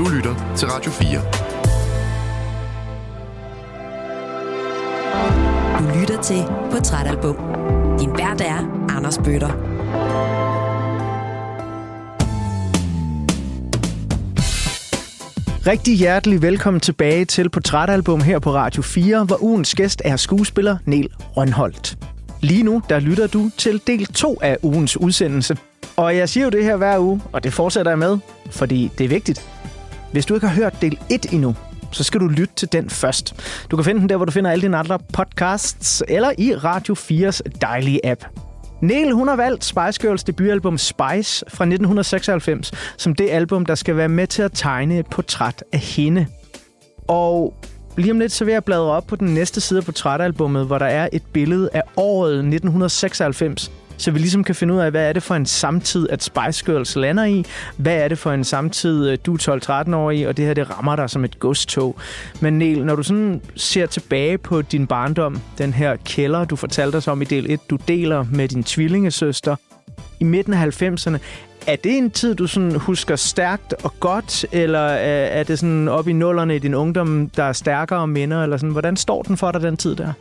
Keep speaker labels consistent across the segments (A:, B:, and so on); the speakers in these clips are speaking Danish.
A: Du lytter til Radio 4.
B: Du lytter til Portrætalbum. Din vært er Anders Bøtter.
C: Rigtig hjertelig velkommen tilbage til Portrætalbum her på Radio 4, hvor ugens gæst er skuespiller Niel Rønholdt. Lige nu, der lytter du til del 2 af ugens udsendelse. Og jeg siger jo det her hver uge, og det fortsætter jeg med, fordi det er vigtigt. Hvis du ikke har hørt del 1 endnu, så skal du lytte til den først. Du kan finde den der, hvor du finder alle dine andre podcasts, eller i Radio 4's dejlige app. Neil, hun har valgt Spice Girls debutalbum Spice fra 1996 som det album, der skal være med til at tegne et portræt af hende. Og lige om lidt, så vil jeg bladre op på den næste side af portrætalbummet, hvor der er et billede af året 1996, så vi ligesom kan finde ud af, hvad er det for en samtid, at Spice Girls lander i? Hvad er det for en samtid, øh, du er 12-13 år i, og det her, det rammer dig som et godstog. Men Niel, når du sådan ser tilbage på din barndom, den her kælder, du fortalte os om i del 1, du deler med din tvillingesøster, i midten af 90'erne, er det en tid, du sådan husker stærkt og godt, eller øh, er det sådan op i nullerne i din ungdom, der er stærkere minder, eller sådan? Hvordan står den for dig, den tid der?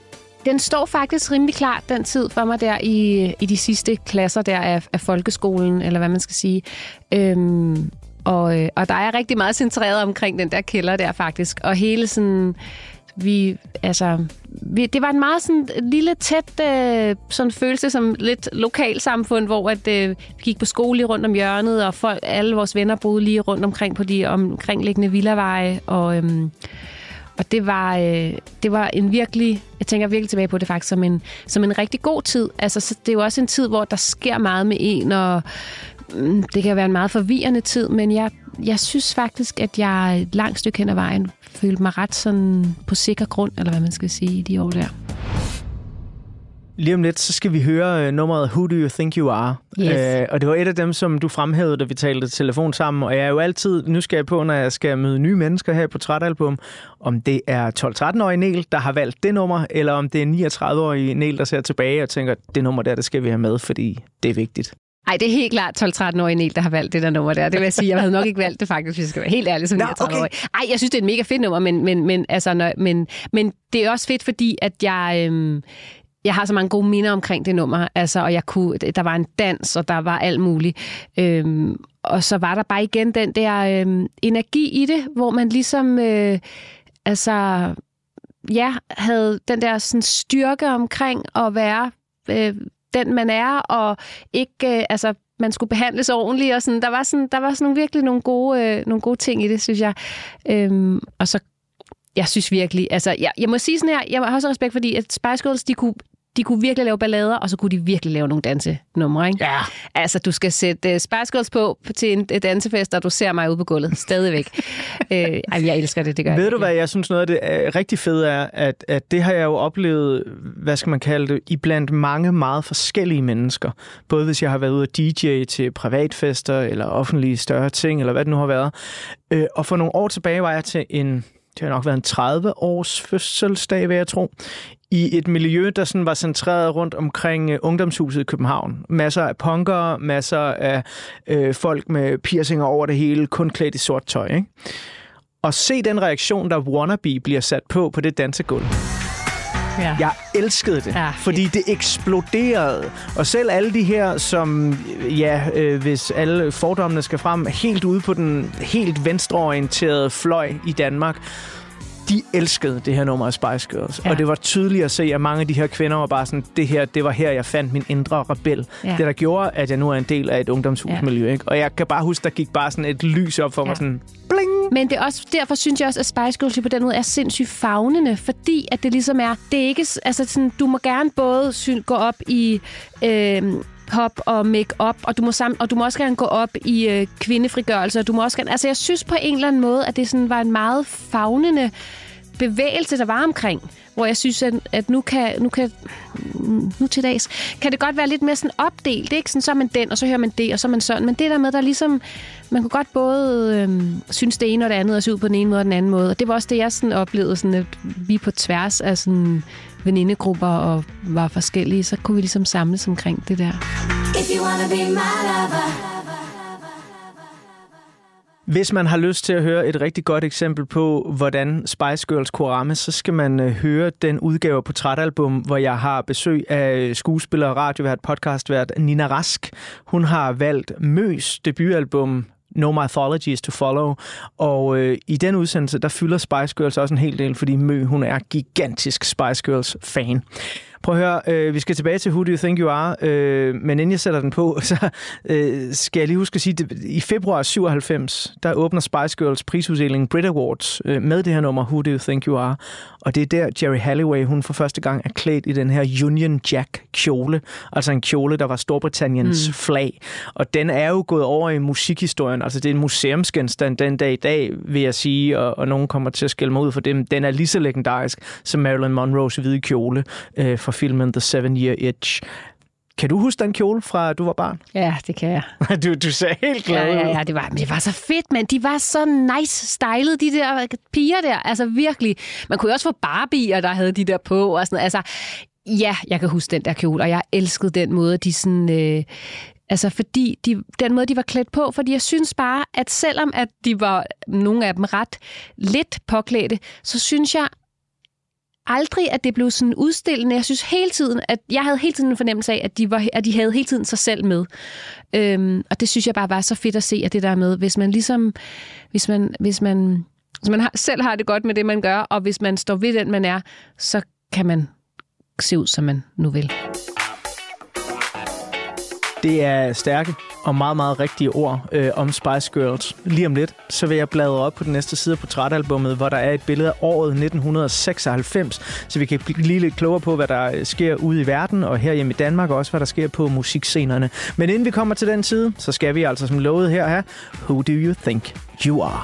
D: Den står faktisk rimelig klart, den tid for mig der i, i de sidste klasser der af, af folkeskolen, eller hvad man skal sige. Øhm, og, øh, og der er rigtig meget centreret omkring den der kælder der faktisk. Og hele sådan vi, altså, vi, det var en meget sådan lille, tæt øh, sådan følelse som lidt lokalsamfund, hvor at, øh, vi gik på skole lige rundt om hjørnet, og folk, alle vores venner boede lige rundt omkring på de omkringliggende villaveje, og... Øh, og det var, øh, det var en virkelig, jeg tænker virkelig tilbage på det faktisk, som en, som en rigtig god tid. Altså, det er jo også en tid, hvor der sker meget med en, og mm, det kan være en meget forvirrende tid, men jeg, jeg synes faktisk, at jeg et langt stykke hen ad vejen følte mig ret sådan på sikker grund, eller hvad man skal sige, i de år der.
C: Lige om lidt, så skal vi høre uh, nummeret Who Do You Think You Are?
D: Yes.
C: Uh, og det var et af dem, som du fremhævede, da vi talte telefon sammen. Og jeg er jo altid nysgerrig på, når jeg skal møde nye mennesker her på Portrætalbum, om det er 12-13-årige Niel, der har valgt det nummer, eller om det er 39-årige Niel, der ser tilbage og tænker, det nummer der, det skal vi have med, fordi det er vigtigt.
D: Nej, det er helt klart 12-13-årige Niel, der har valgt det der nummer der. Det vil jeg sige, jeg havde nok ikke valgt det faktisk, hvis jeg skal være helt ærlig som 39 okay. Ej, jeg synes, det er et mega fedt nummer, men, men, men, altså, når, men, men det er også fedt, fordi at jeg... Øhm, jeg har så mange gode minder omkring det nummer, altså, og jeg kunne, der var en dans, og der var alt muligt. Øhm, og så var der bare igen den der øhm, energi i det, hvor man ligesom, øh, altså, ja, havde den der sådan, styrke omkring at være øh, den, man er, og ikke, øh, altså, man skulle behandles ordentligt, og sådan, der var sådan, der var sådan nogle, virkelig nogle gode, øh, nogle gode ting i det, synes jeg. Øhm, og så jeg synes virkelig, altså, jeg, jeg må sige sådan her, jeg har også respekt, fordi at Spice Girls, de kunne de kunne virkelig lave ballader, og så kunne de virkelig lave nogle dansenumre, ikke?
C: Ja.
D: Altså, du skal sætte uh, Spice Girls på til en uh, dansefest, og du ser mig ude på gulvet, stadigvæk. uh, ej, jeg elsker det, det gør
C: Ved
D: jeg.
C: du hvad, jeg synes noget af det er rigtig fede er, at, at det har jeg jo oplevet, hvad skal man kalde det, i blandt mange meget forskellige mennesker. Både hvis jeg har været ude at DJ til privatfester, eller offentlige større ting, eller hvad det nu har været. Uh, og for nogle år tilbage var jeg til en det har nok været en 30 års fødselsdag, vil jeg tro, i et miljø, der sådan var centreret rundt omkring øh, ungdomshuset i København. Masser af punkere, masser af øh, folk med piercinger over det hele, kun klædt i sort tøj. Ikke? Og se den reaktion, der Wannabe bliver sat på på det dansegulv. Ja. Jeg elskede det, ja. fordi det eksploderede. Og selv alle de her, som, ja, øh, hvis alle fordommene skal frem, helt ude på den helt venstreorienterede fløj i Danmark, de elskede det her nummer af Spice Girls. Ja. Og det var tydeligt at se, at mange af de her kvinder var bare sådan, det her, det var her, jeg fandt min indre rebel. Ja. Det, der gjorde, at jeg nu er en del af et ungdomshusmiljø. Ja. Ikke? Og jeg kan bare huske, der gik bare sådan et lys op for ja. mig, sådan bling.
D: Men det er også, derfor synes jeg også, at Spice Girls på den måde er sindssygt fagnende, fordi at det ligesom er, det er ikke, altså sådan, du må gerne både gå op i... Øh, pop og make-up, og du må sam- og du må også gerne gå op i øh, kvindefrigørelse, og du må også gerne... Altså, jeg synes på en eller anden måde, at det sådan var en meget fagnende bevægelse, der var omkring, hvor jeg synes, at, at nu kan, nu kan nu til dags, kan det godt være lidt mere sådan opdelt. Det er ikke sådan, så er man den, og så hører man det, og så er man sådan. Men det der med, der ligesom, man kunne godt både øh, synes det ene og det andet, og se ud på den ene måde og den anden måde. Og det var også det, jeg sådan oplevede, sådan, at vi på tværs af sådan venindegrupper og var forskellige, så kunne vi ligesom samles omkring det der. If you wanna be my lover.
C: Hvis man har lyst til at høre et rigtig godt eksempel på, hvordan Spice Girls kunne ramme, så skal man øh, høre den udgave på portrætalbum, hvor jeg har besøg af øh, skuespiller, radiovært, podcastvært Nina Rask. Hun har valgt Møs debutalbum No Mythologies to Follow. Og øh, i den udsendelse, der fylder Spice Girls også en hel del, fordi Mø, hun er gigantisk Spice Girls fan. Prøv at høre, øh, vi skal tilbage til Who Do You Think You Are, øh, men inden jeg sætter den på, så øh, skal jeg lige huske at sige, at i februar 97, der åbner Spice Girls prisuddeling Brit Awards øh, med det her nummer Who Do You Think You Are, og det er der Jerry Halliway, hun for første gang er klædt i den her Union Jack kjole, altså en kjole, der var Storbritanniens mm. flag, og den er jo gået over i musikhistorien, altså det er en museumsgenstand den dag i dag, vil jeg sige, og, og nogen kommer til at skælde mig ud for dem. Den er lige så legendarisk som Marilyn Monroes hvide kjole øh, fra filmen The Seven Year Itch. Kan du huske den kjole fra, du var barn?
D: Ja, det kan jeg.
C: du, du ser helt glad
D: ja, ja, ja, det var, men det var så fedt, men de var så nice stylet, de der piger der. Altså virkelig. Man kunne jo også få Barbie'er, der havde de der på. Og sådan, altså, ja, jeg kan huske den der kjole, og jeg elskede den måde, de sådan... Øh, Altså fordi de, den måde, de var klædt på, fordi jeg synes bare, at selvom at de var nogle af dem ret lidt påklædte, så synes jeg aldrig, at det blev sådan udstillende. Jeg synes hele tiden, at jeg havde hele tiden en fornemmelse af, at de, var, at de havde hele tiden sig selv med. Øhm, og det synes jeg bare var så fedt at se, at det der med, hvis man ligesom, hvis man, hvis man, hvis man har, selv har det godt med det, man gør, og hvis man står ved den, man er, så kan man se ud, som man nu vil.
C: Det er stærke og meget, meget rigtige ord øh, om Spice Girls. Lige om lidt, så vil jeg bladre op på den næste side af portrætalbummet, hvor der er et billede af året 1996, så vi kan blive lidt klogere på, hvad der øh, sker ude i verden, og her hjemme i Danmark, og også hvad der sker på musikscenerne. Men inden vi kommer til den side, så skal vi altså som lovet her have Who Do You Think You Are?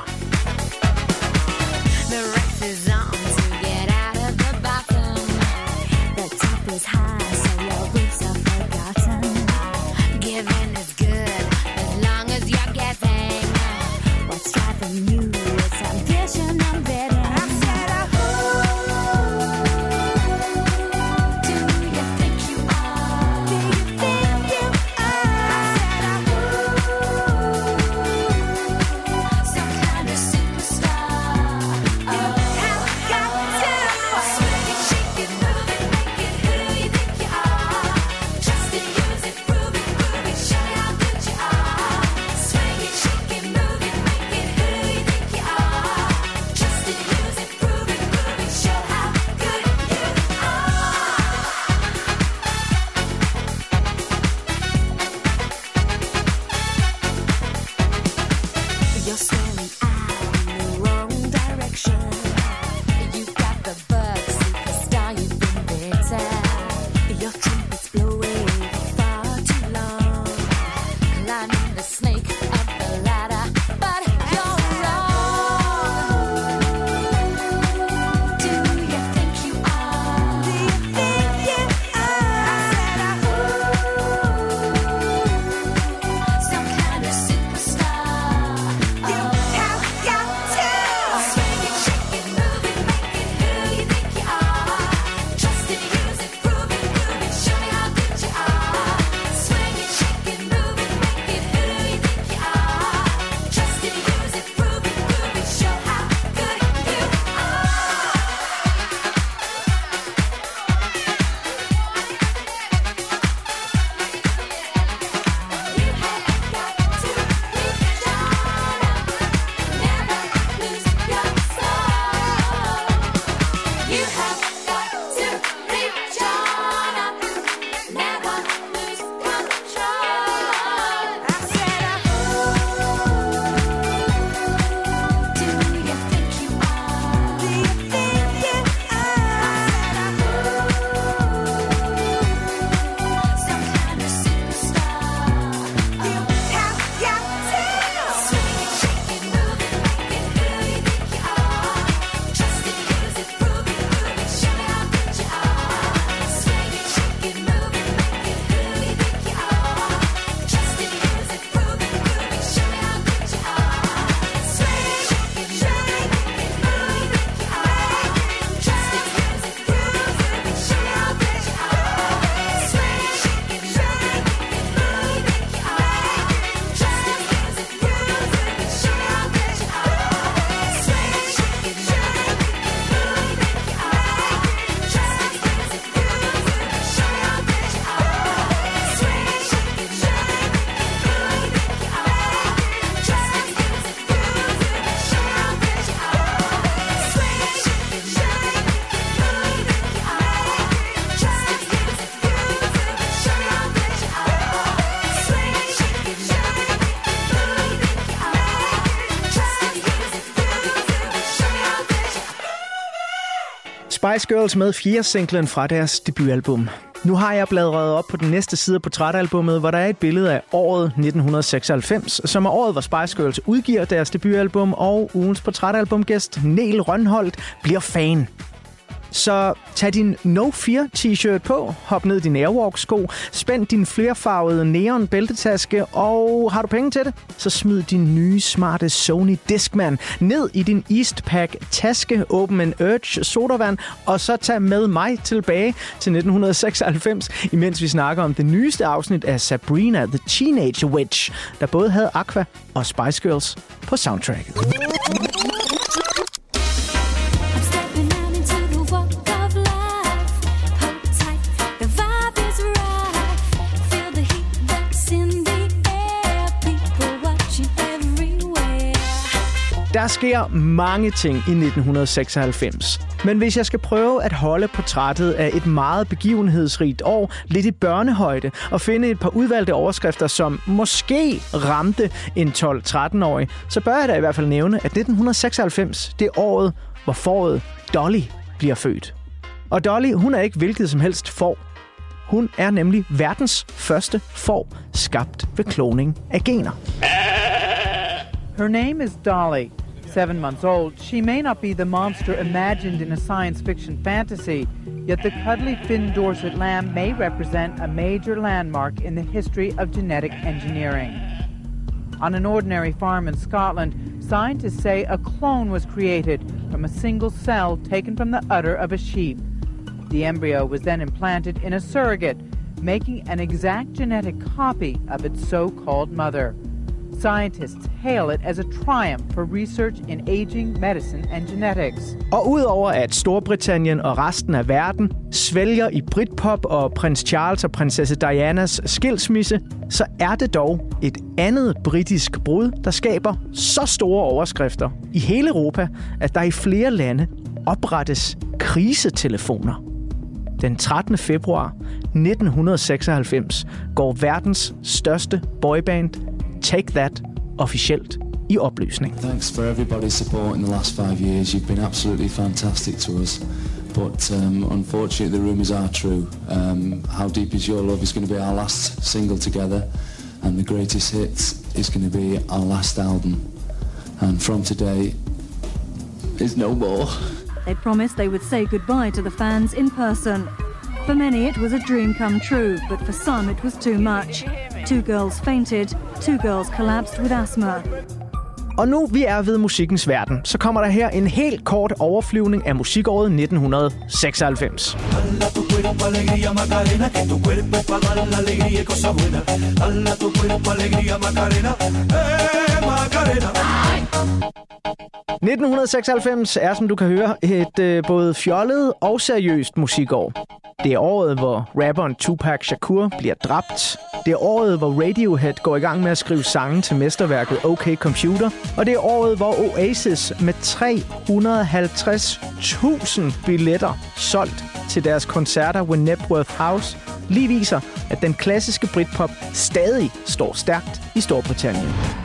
C: Spice Girls med fjerde singlen fra deres debutalbum. Nu har jeg bladret op på den næste side af portrætalbummet, hvor der er et billede af året 1996, som er året, hvor Spice Girls udgiver deres debutalbum, og ugens portrætalbumgæst Neil Rønholdt bliver fan. Så tag din No Fear t-shirt på, hop ned i din Airwalk-sko, spænd din flerfarvede neon bæltetaske, og har du penge til det, så smid din nye smarte Sony Discman ned i din Eastpak taske, åbn en Urge sodavand, og så tag med mig tilbage til 1996, imens vi snakker om det nyeste afsnit af Sabrina the Teenage Witch, der både havde Aqua og Spice Girls på soundtracket. Der sker mange ting i 1996. Men hvis jeg skal prøve at holde portrættet af et meget begivenhedsrigt år lidt i børnehøjde og finde et par udvalgte overskrifter, som måske ramte en 12-13-årig, så bør jeg da i hvert fald nævne, at 1996 det er året, hvor foråret Dolly bliver født. Og Dolly, hun er ikke hvilket som helst får. Hun er nemlig verdens første får, skabt ved kloning af gener.
A: Her name is Dolly. Seven months old, she may not be the monster imagined in a science fiction fantasy, yet the cuddly Finn Dorset lamb may represent a major landmark in the history of genetic engineering. On an ordinary farm in Scotland, scientists say a clone was created from a single cell taken from the udder of a sheep. The embryo was then implanted in a surrogate, making an exact genetic copy of its so called mother. Scientists hail it as a triumph for research in aging, medicine and genetics.
C: Og udover at Storbritannien og resten af verden svælger i Britpop og prins Charles og prinsesse Dianas skilsmisse, så er det dog et andet britisk brud, der skaber så store overskrifter i hele Europa, at der i flere lande oprettes krisetelefoner. Den 13. februar 1996 går verdens største boyband Take That officielt i opløsning.
E: Thanks for everybody's support in the last five years. You've been absolutely fantastic to us. But um, unfortunately, the rumours are true. Um, How Deep Is Your Love is going to be our last single together, and the greatest hits is going to be our last album. And from today, is no more.
F: They promised they would say goodbye to the fans in person. For many, it was a dream come true, but for some, it was too much. Two girls fainted, two girls collapsed with asthma.
C: Og nu vi er ved musikkens verden, så kommer der her en helt kort overflyvning af musikåret 1996. ...1996 er, som du kan høre, et øh, både fjollet og seriøst musikår. Det er året, hvor rapperen Tupac Shakur bliver dræbt. Det er året, hvor Radiohead går i gang med at skrive sange til mesterværket OK Computer. Og det er året, hvor Oasis med 350.000 billetter solgt til deres koncerter ved Nepworth House lige viser, at den klassiske Britpop stadig står stærkt i Storbritannien.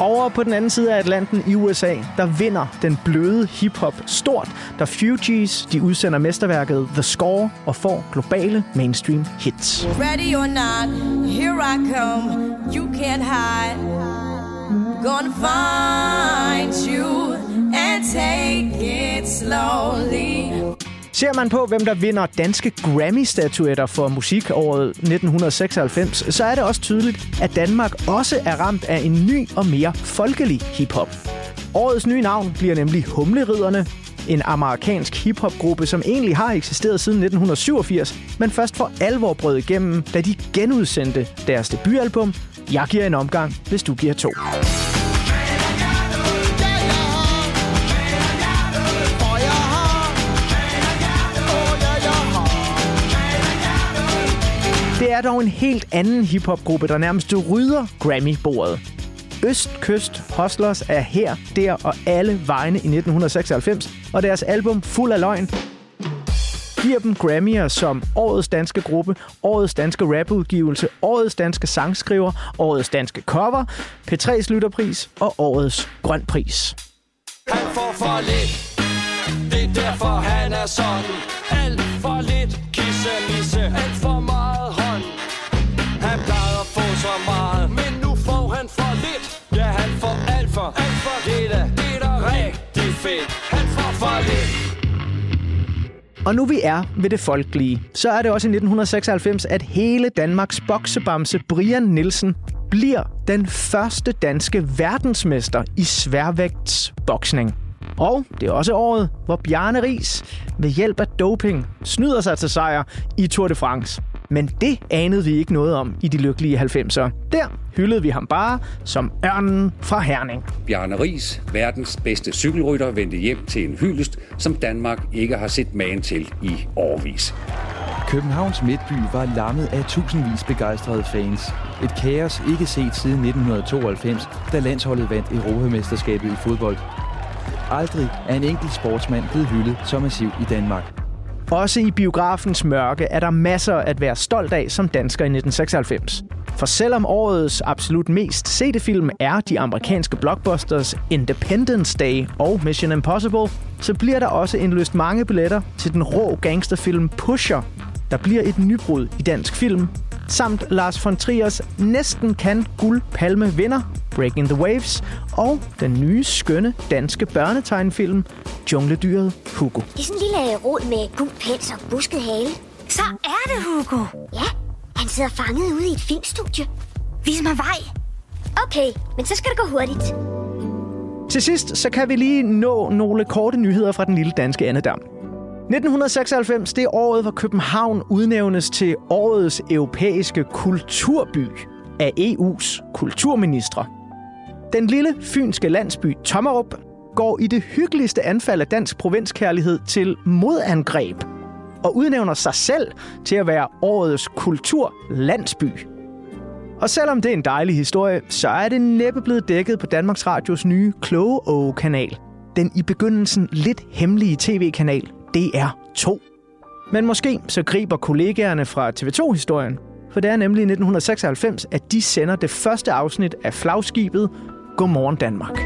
C: Over på den anden side af Atlanten i USA, der vinder den bløde hiphop stort, da Fugees de udsender mesterværket The Score og får globale mainstream hits.
G: Ready or not, here I come. You can't hide. Gonna find you and take it slowly.
C: Ser man på, hvem der vinder danske Grammy-statuetter for musikåret 1996, så er det også tydeligt, at Danmark også er ramt af en ny og mere folkelig hiphop. Årets nye navn bliver nemlig Humleriderne, en amerikansk hiphopgruppe, som egentlig har eksisteret siden 1987, men først for alvor brød igennem, da de genudsendte deres debutalbum Jeg giver en omgang, hvis du giver to. Er dog en helt anden hiphopgruppe, der nærmest rydder Grammy-bordet. Østkyst Hustlers er her, der og alle vegne i 1996 og deres album Fuld af Løgn giver dem Grammy'er som Årets Danske Gruppe, Årets Danske Rapudgivelse, Årets Danske Sangskriver, Årets Danske Cover, P3's Lytterpris og Årets Grøn Pris.
H: Han får for lidt Det er derfor han er sådan Alt for lidt kisse misse Alt for Alt for lidt Det er da rigtig fedt Han får for lidt
C: Og nu vi er ved det folkelige, så er det også i 1996, at hele Danmarks boksebamse Brian Nielsen bliver den første danske verdensmester i sværvægtsboksning. Og det er også året, hvor Bjarne Ries ved hjælp af doping snyder sig til sejr i Tour de France. Men det anede vi ikke noget om i de lykkelige 90'ere. Der hyldede vi ham bare som ørnen fra Herning.
I: Bjarne Ries, verdens bedste cykelrytter, vendte hjem til en hyldest, som Danmark ikke har set magen til i årvis.
J: Københavns Midtby var lammet af tusindvis begejstrede fans. Et kaos ikke set siden 1992, da landsholdet vandt Europamesterskabet i fodbold. Aldrig er en enkelt sportsmand blevet hyldet så massivt i Danmark.
C: Også i biografens mørke er der masser at være stolt af som dansker i 1996. For selvom årets absolut mest sete film er de amerikanske blockbusters Independence Day og Mission Impossible, så bliver der også indløst mange billetter til den rå gangsterfilm Pusher, der bliver et nybrud i dansk film, samt Lars von Triers næsten kan guld palme vinder Breaking the Waves og den nye skønne danske børnetegnfilm Jungledyret Hugo.
K: Det er sådan en lille rod med gul pels og busket hale. Så er det Hugo. Ja, han sidder fanget ude i et filmstudie. Vis mig vej. Okay, men så skal det gå hurtigt.
C: Til sidst så kan vi lige nå nogle korte nyheder fra den lille danske andedam. 1996, det er året, hvor København udnævnes til årets europæiske kulturby af EU's kulturministre. Den lille fynske landsby Tommerup går i det hyggeligste anfald af dansk provinskærlighed til modangreb og udnævner sig selv til at være årets kulturlandsby. Og selvom det er en dejlig historie, så er det næppe blevet dækket på Danmarks Radios nye Kloge kanal Den i begyndelsen lidt hemmelige tv-kanal DR2. Men måske så griber kollegaerne fra TV2-historien, for det er nemlig i 1996, at de sender det første afsnit af flagskibet Godmorgen Danmark.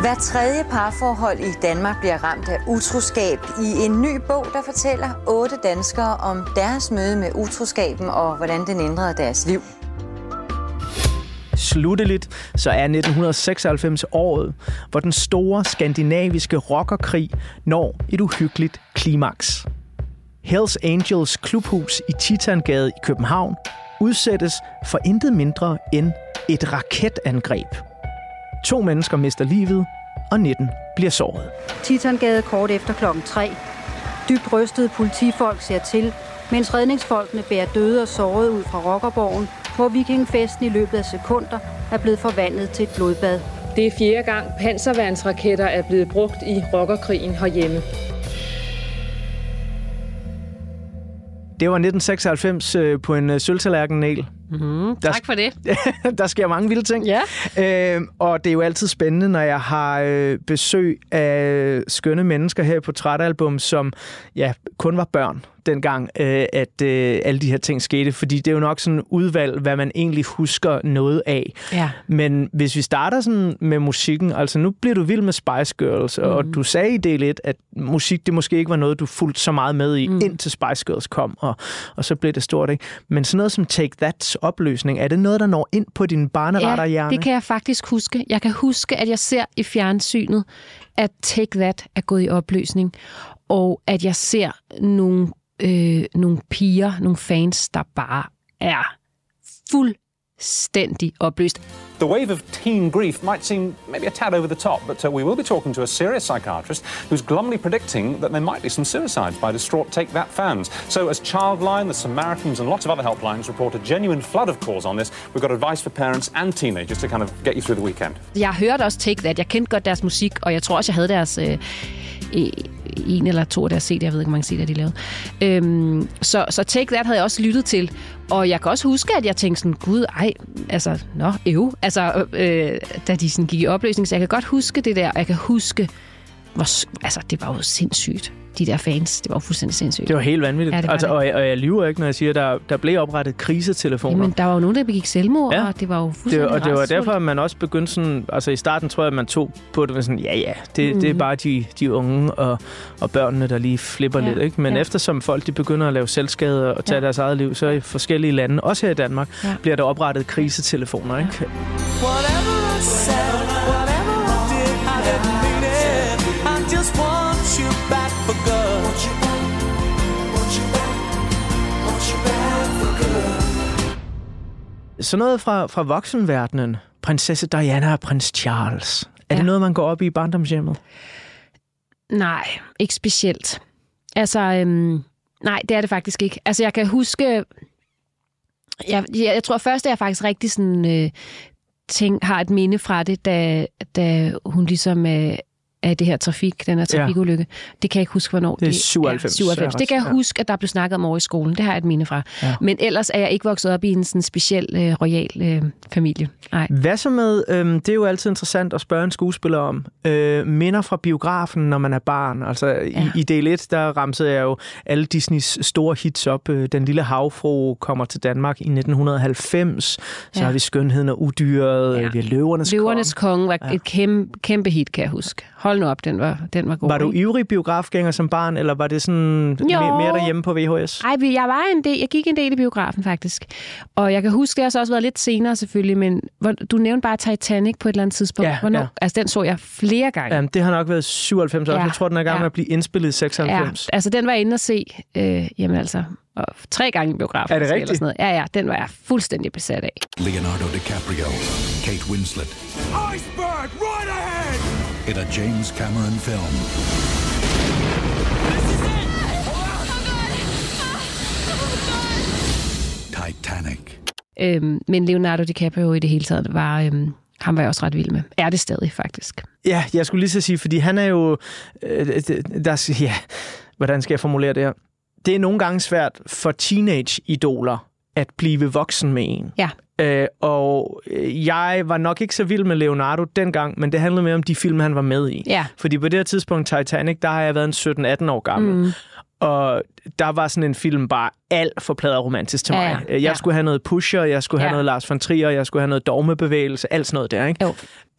L: Hver tredje parforhold i Danmark bliver ramt af utroskab i en ny bog, der fortæller otte danskere om deres møde med utroskaben og hvordan den ændrede deres liv.
C: Slutteligt så er 1996 året, hvor den store skandinaviske rockerkrig når et uhyggeligt klimaks. Hells Angels klubhus i Titangade i København udsættes for intet mindre end et raketangreb. To mennesker mister livet, og 19 bliver såret.
M: Titangade kort efter klokken 3. Dybt rystede politifolk ser til, mens redningsfolkene bærer døde og sårede ud fra rockerborgen, hvor vikingfesten i løbet af sekunder er blevet forvandlet til et blodbad.
N: Det er fjerde gang panserværnsraketter er blevet brugt i rockerkrigen herhjemme.
C: Det var 1996 øh, på en øh, sølvtallerken,
D: Mm, tak for det.
C: der sker mange vilde ting.
D: Ja.
C: Øh, og det er jo altid spændende, når jeg har øh, besøg af skønne mennesker her på Trætalbum, som ja, kun var børn dengang, øh, at øh, alle de her ting skete. Fordi det er jo nok sådan udvalg, hvad man egentlig husker noget af.
D: Ja.
C: Men hvis vi starter sådan med musikken, altså nu bliver du vild med Spice Girls, mm. og du sagde i del 1, at musik det måske ikke var noget, du fulgte så meget med i, mm. indtil Spice Girls kom, og, og så blev det stort. Ikke? Men sådan noget som Take Opløsning, er det noget, der når ind på din barneretterhjerne?
D: Ja, det kan jeg faktisk huske. Jeg kan huske, at jeg ser i fjernsynet, at Take That er gået i opløsning, og at jeg ser nogle, øh, nogle piger, nogle fans, der bare er fuld fuldstændig opløst.
O: The wave of teen grief might seem maybe a tad over the top, but uh, we will be talking to a serious psychiatrist who's glumly predicting that there might be some suicides by distraught Take That fans. So, as Childline, the Samaritans, and lots of other helplines report a genuine flood of calls on this, we've got advice for parents and teenagers to kind of get you through the weekend.
D: Jeg hørte også Take That. Jeg kendte godt deres musik, og jeg tror også, jeg havde deres... Øh, en eller to af deres CD'er, jeg ved ikke, hvor mange CD'er de lavede. Øhm, så, så Take That havde jeg også lyttet til. Og jeg kan også huske, at jeg tænkte sådan, gud, ej, altså, nå, ev. Altså, øh, da de sådan gik i opløsning, så jeg kan godt huske det der, og jeg kan huske hvor, altså, det var jo sindssygt. De der fans, det var fuldstændig sindssygt.
C: Det var helt vanvittigt.
D: Ja, det var
C: altså,
D: det.
C: og, jeg, og jeg lyver ikke, når jeg siger, at der, der blev oprettet krisetelefoner.
D: Jamen, der var jo nogen, der begik selvmord,
C: Ja.
D: og det var jo
C: det,
D: fuldstændig
C: og det var derfor, at man også begyndte sådan... Altså i starten tror jeg, at man tog på det med sådan, ja ja, det, mm. det er
D: Mhm.
C: bare de, de unge og, og børnene, der lige flipper
D: Ja,
C: lidt. Ikke? Men
D: ja.
C: eftersom folk de begynder at lave selvskade og tage
D: Ja.
C: deres eget liv, så i forskellige lande, også her i Danmark,
D: Ja.
C: bliver der oprettet krisetelefoner. Ikke?
H: Whatever
C: Sådan noget fra, fra voksenverdenen. Prinsesse Diana og prins Charles. Er ja. Det noget, man går op i i barndomshjemmet?
D: Nej, ikke specielt. Altså, øhm, nej, det er det faktisk ikke. Altså, jeg kan huske... Jeg, jeg, jeg tror først, at jeg faktisk rigtig sådan, øh, tænk, har et minde fra det, da, da hun ligesom øh, i det her trafik, den her
C: Ja.
D: trafikulykke. Det kan jeg ikke huske, hvornår.
C: Det er 97,
D: Ja, 97. Det kan jeg
C: ja.
D: huske, at der blev snakket om over i skolen. Det har jeg et minde fra.
C: Ja.
D: Men ellers er jeg ikke vokset op i en sådan speciel, øh, royal øh, familie. Nej.
C: Hvad så med, øhm, det er jo altid interessant at spørge en skuespiller om, øh, minder fra biografen, når man er barn. Altså ja. i, i del 1, der ramsede jeg jo alle Disneys store hits op. Øh, Den lille havfru kommer til Danmark i 1990. Så
D: Ja.
C: har vi Skønheden og Udyret, ja. vi har Løvernes,
D: Løvernes Konge var
C: Ja.
D: ja. et kæmpe, kæmpe hit, kan jeg huske. Hold nu op, den var, den var god.
C: Var du ivrig biografgænger som barn, eller var det sådan
D: Jo.
C: mere, derhjemme på VHS?
D: Ej, vi- jeg var en del, jeg gik en del i biografen faktisk. Og jeg kan huske, det har så også været lidt senere selvfølgelig, men hvor, du nævnte bare Titanic på et eller andet tidspunkt.
C: Ja,
D: Hvornår?
C: ja.
D: Altså, den så jeg flere gange.
C: Jamen, det har nok været 97 også.
D: Ja,
C: Jeg tror, den er i gang
D: ja.
C: med at blive indspillet i
D: ja,
C: 96.
D: altså, den var jeg inde og se, øh, jamen altså, og tre gange i biografen.
C: Er det rigtigt?
D: Eller sådan noget. Ja, ja, den var jeg fuldstændig besat af.
P: Leonardo DiCaprio, Kate Winslet.
H: Iceberg, right ahead!
P: In a James Cameron film. Titanic.
D: Øhm, men Leonardo DiCaprio i det hele taget var... Øhm, ham var jeg også ret vild med. Er det stadig, faktisk.
C: Ja, jeg skulle lige så sige, fordi han er jo... Øh, der, ja, hvordan skal jeg formulere det her? Det er nogle gange svært for teenage-idoler at blive voksen med en.
D: Ja.
C: Øh, og øh, jeg var nok ikke så vild med Leonardo dengang, men det handlede mere om de film, han var med i.
D: Ja.
C: Fordi på det her tidspunkt, Titanic, der har jeg været en 17-18 år gammel.
D: Mm.
C: Og der var sådan en film bare alt for romantisk til
D: Ja,
C: mig.
D: ja.
C: Jeg
D: Ja.
C: skulle have noget Pusher, jeg skulle have
D: Ja.
C: noget Lars von Trier, jeg skulle have noget dogmebevægelse, alt sådan noget der, ikke?
D: Jo.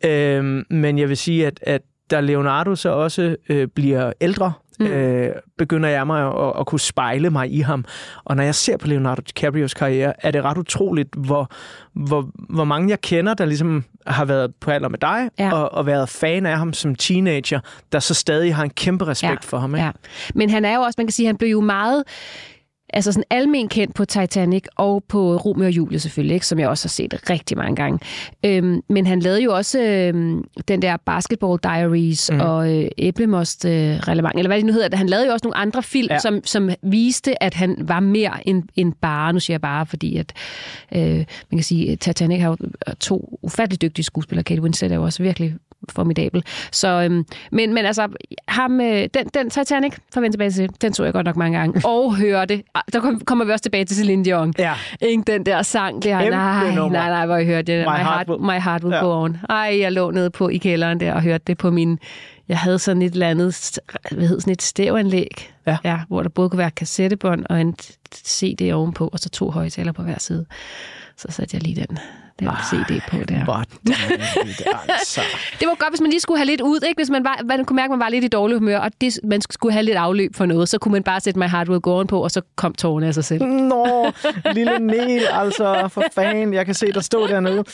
C: Øhm, men jeg vil sige, at, at da Leonardo så også øh, bliver ældre, mm. øh, begynder jeg mig at, at kunne spejle mig i ham. Og når jeg ser på Leonardo DiCaprios karriere, er det ret utroligt, hvor, hvor, hvor mange jeg kender, der ligesom har været på alder med dig,
D: Ja.
C: og, og været fan af ham som teenager, der så stadig har en kæmpe respekt for ham. Ikke?
D: Ja. Men han er jo også, man kan sige, han blev jo meget altså sådan almen kendt på Titanic og på Romeo og Julie selvfølgelig, ikke? som jeg også har set rigtig mange gange. Øhm, men han lavede jo også øhm, den der Basketball Diaries mm. og øh, Æblemost øh, Relevant, eller hvad det nu hedder. Han lavede jo også nogle andre film,
C: Ja.
D: som, som viste, at han var mere end, end bare, nu siger jeg bare, fordi at øh, man kan sige, Titanic har jo to ufattelig dygtige skuespillere. Kate Winslet er jo også virkelig formidabel. Så, øhm, men, men altså, ham, øh, den, den Titanic, for at tilbage til, den så jeg godt nok mange gange, og hørte, der kom, kommer vi også tilbage til Celine Dion.
C: Ja.
D: Ikke den der sang, der,
C: Kæmpe
D: nej, nej, nej, hvor jeg hørte det.
C: My
D: My,
C: Heart Will-
D: my heart will
C: Ja.
D: go on. Ej, jeg lå nede på i kælderen der og hørte det på min, jeg havde sådan et eller andet, hvad hedder sådan et stævanlæg,
C: Ja.
D: Ja, hvor der både kunne være kassettebånd og en CD ovenpå, og så to højtaler på hver side. Så satte jeg lige den, den CD på der.
C: Hvor altså.
D: Det var godt, hvis man lige skulle have lidt ud, ikke? Hvis man, var, man kunne mærke, at man var lidt i dårlig humør, og det, man skulle have lidt afløb for noget, så kunne man bare sætte My Heart Will Go On på, og så kom tårerne af sig selv.
C: Nå, lille Nel, altså, for fan. Jeg kan se der stå dernede.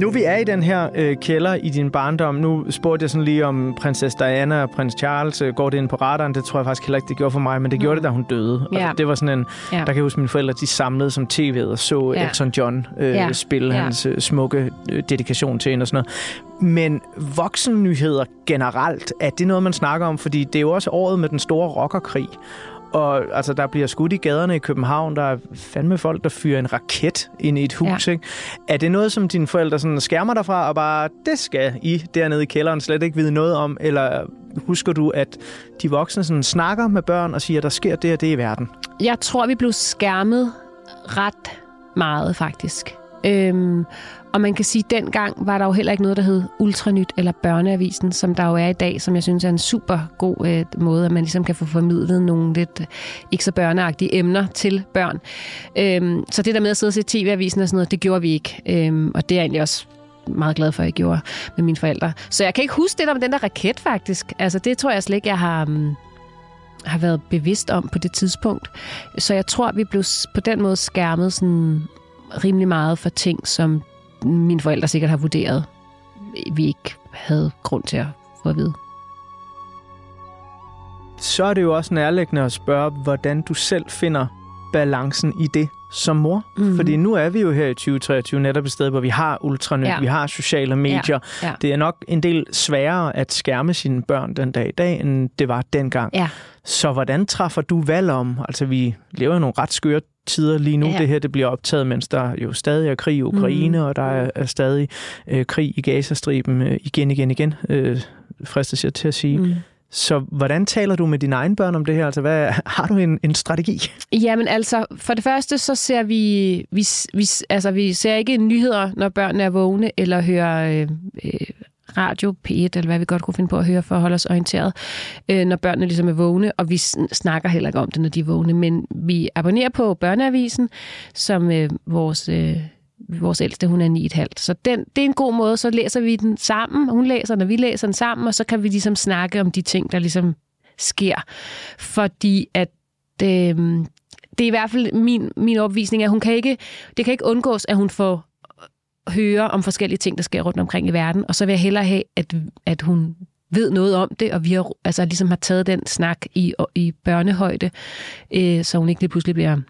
C: Nu vi er i den her øh, kælder i din barndom, nu spurgte jeg sådan lige om prinsesse Diana og prins Charles. Øh, går det ind på radaren? Det tror jeg faktisk heller ikke, det gjorde for mig, men det gjorde det, da hun døde.
D: Ja.
C: Og det var sådan en,
D: Ja.
C: der kan jeg huske, mine forældre, de samlede som tv og så
D: Ja.
C: Elton John øh,
D: Ja.
C: spille
D: Ja.
C: hans øh, smukke øh, dedikation til hende og sådan noget. Men voksennyheder generelt, er det noget, man snakker om? Fordi det er jo også året med den store rockerkrig. Og altså, der bliver skudt i gaderne i København. Der er fandme folk, der fyrer en raket ind i et hus. Ja. Ikke? Er det noget, som dine forældre sådan skærmer dig fra, og bare, det skal I dernede i kælderen slet ikke vide noget om? Eller husker du, at de voksne sådan snakker med børn og siger, at der sker det og det i verden?
D: Jeg tror, vi blev skærmet ret meget, faktisk. Øhm, og man kan sige, at dengang var der jo heller ikke noget, der hed Ultranyt eller Børneavisen, som der jo er i dag, som jeg synes er en super god øh, måde, at man ligesom kan få formidlet nogle lidt øh, ikke så børneagtige emner til børn. Øhm, så det der med at sidde og se tv-avisen og sådan noget, det gjorde vi ikke. Øhm, og det er egentlig også meget glad for, at jeg gjorde med mine forældre. Så jeg kan ikke huske det der med den der raket, faktisk. Altså, det tror jeg slet ikke, jeg har... Um, har været bevidst om på det tidspunkt. Så jeg tror, vi blev på den måde skærmet sådan rimelig meget for ting, som mine forældre sikkert har vurderet, vi ikke havde grund til at få at vide.
C: Så er det jo også nærliggende at spørge, hvordan du selv finder balancen i det som mor. Mm-hmm. Fordi nu er vi jo her i 2023 netop et sted, hvor vi har ultranyt, ja. vi har sociale medier. Ja. Ja. Det er nok en del sværere at skærme sine børn den dag i dag, end det var dengang.
D: Ja.
C: Så hvordan træffer du valg om? Altså, vi lever i nogle ret skøre tider lige nu. Ja. Det her det bliver optaget, mens der jo stadig er krig i Ukraine, mm. og der er, er stadig øh, krig i Gazastriben øh, igen, igen, igen, øh, fristes jeg til at sige. Mm. Så hvordan taler du med dine egne børn om det her? Altså, hvad, har du en, en strategi?
D: Jamen altså, for det første så ser vi, vi, vi, altså, vi ser ikke nyheder, når børnene er vågne, eller hører øh, øh, radio, P1, eller hvad vi godt kunne finde på at høre for at holde os orienteret, øh, når børnene ligesom er vågne, og vi snakker heller ikke om det, når de er vågne, men vi abonnerer på Børneavisen, som øh, vores... Øh, vores ældste, hun er 9,5. Så den, det er en god måde, så læser vi den sammen, hun læser når vi læser den sammen, og så kan vi ligesom snakke om de ting, der ligesom sker. Fordi at øh, det er i hvert fald min, min opvisning, at hun kan ikke, det kan ikke undgås, at hun får høre om forskellige ting, der sker rundt omkring i verden, og så vil jeg hellere have, at, at hun ved noget om det, og vi har, altså, ligesom har taget den snak i, i børnehøjde, øh, så hun ikke lige pludselig bliver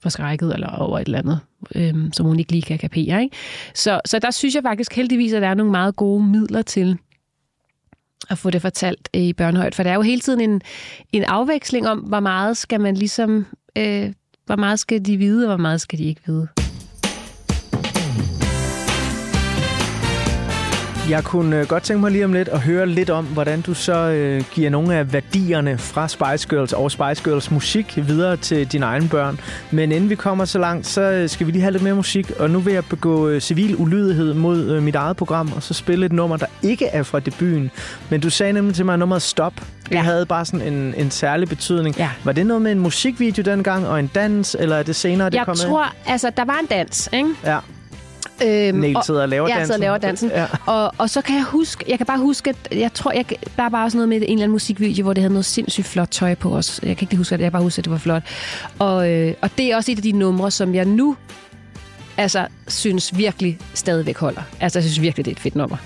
D: forskrækket eller over et eller andet, øhm, som hun ikke lige kan kapere. Ikke? Så, så der synes jeg faktisk heldigvis, at der er nogle meget gode midler til at få det fortalt i børnehøjde, for der er jo hele tiden en, en afveksling om, hvor meget skal man ligesom, øh, hvor meget skal de vide, og hvor meget skal de ikke vide.
C: Jeg kunne øh, godt tænke mig lige om lidt at høre lidt om, hvordan du så øh, giver nogle af værdierne fra Spice Girls og Spice Girls musik videre til dine egne børn. Men inden vi kommer så langt, så øh, skal vi lige have lidt mere musik. Og nu vil jeg begå øh, civil ulydighed mod øh, mit eget program, og så spille et nummer, der ikke er fra debuten. Men du sagde nemlig til mig, at nummeret Stop, det ja. havde bare sådan en, en særlig betydning. Ja. Var det noget med en musikvideo dengang, og en dans, eller er det senere, det
D: jeg
C: kom
D: Jeg tror, altså, der var en dans, ikke?
C: Ja.
D: Øhm,
C: Niel sidder og laver
D: dansen.
C: Jeg
D: sidder og laver dansen. Ja. Og, og så kan jeg huske, jeg kan bare huske, at jeg tror, jeg, der er bare sådan noget med en eller anden musikvideo, hvor det havde noget sindssygt flot tøj på os. Jeg kan ikke huske, at jeg bare husker, at det var flot. Og, øh, og det er også et af de numre, som jeg nu altså, synes virkelig stadigvæk holder. Altså, jeg synes virkelig, det er et fedt nummer.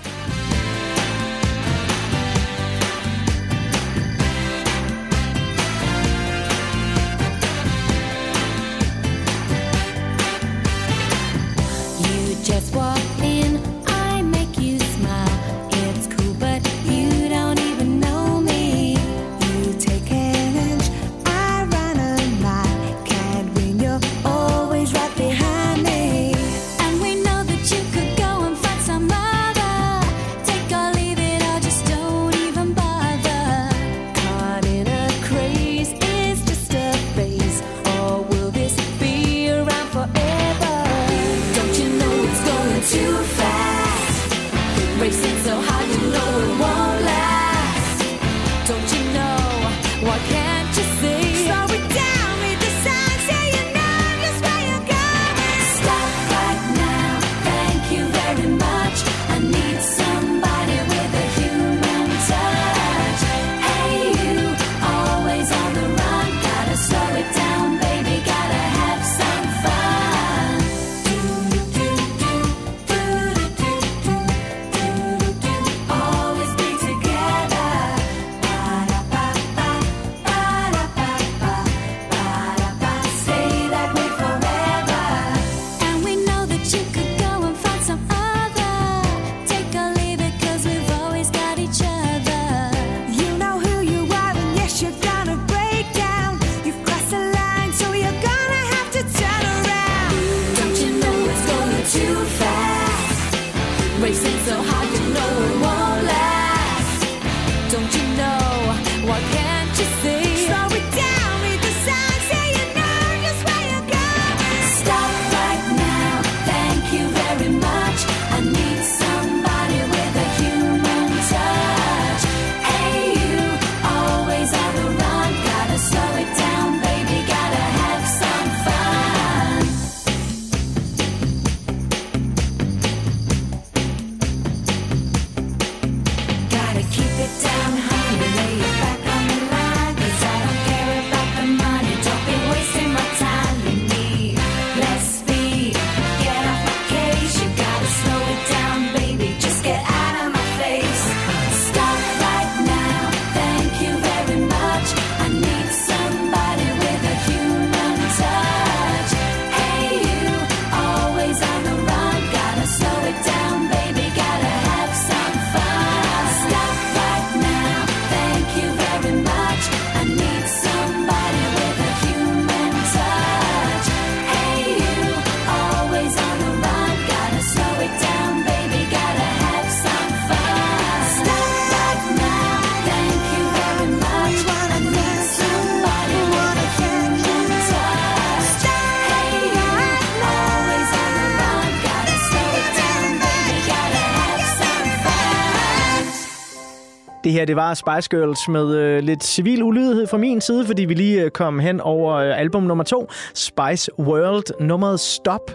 C: Det var Spice Girls med øh, lidt civil ulydighed fra min side, fordi vi lige øh, kom hen over øh, album nummer to, Spice World, nummeret Stop,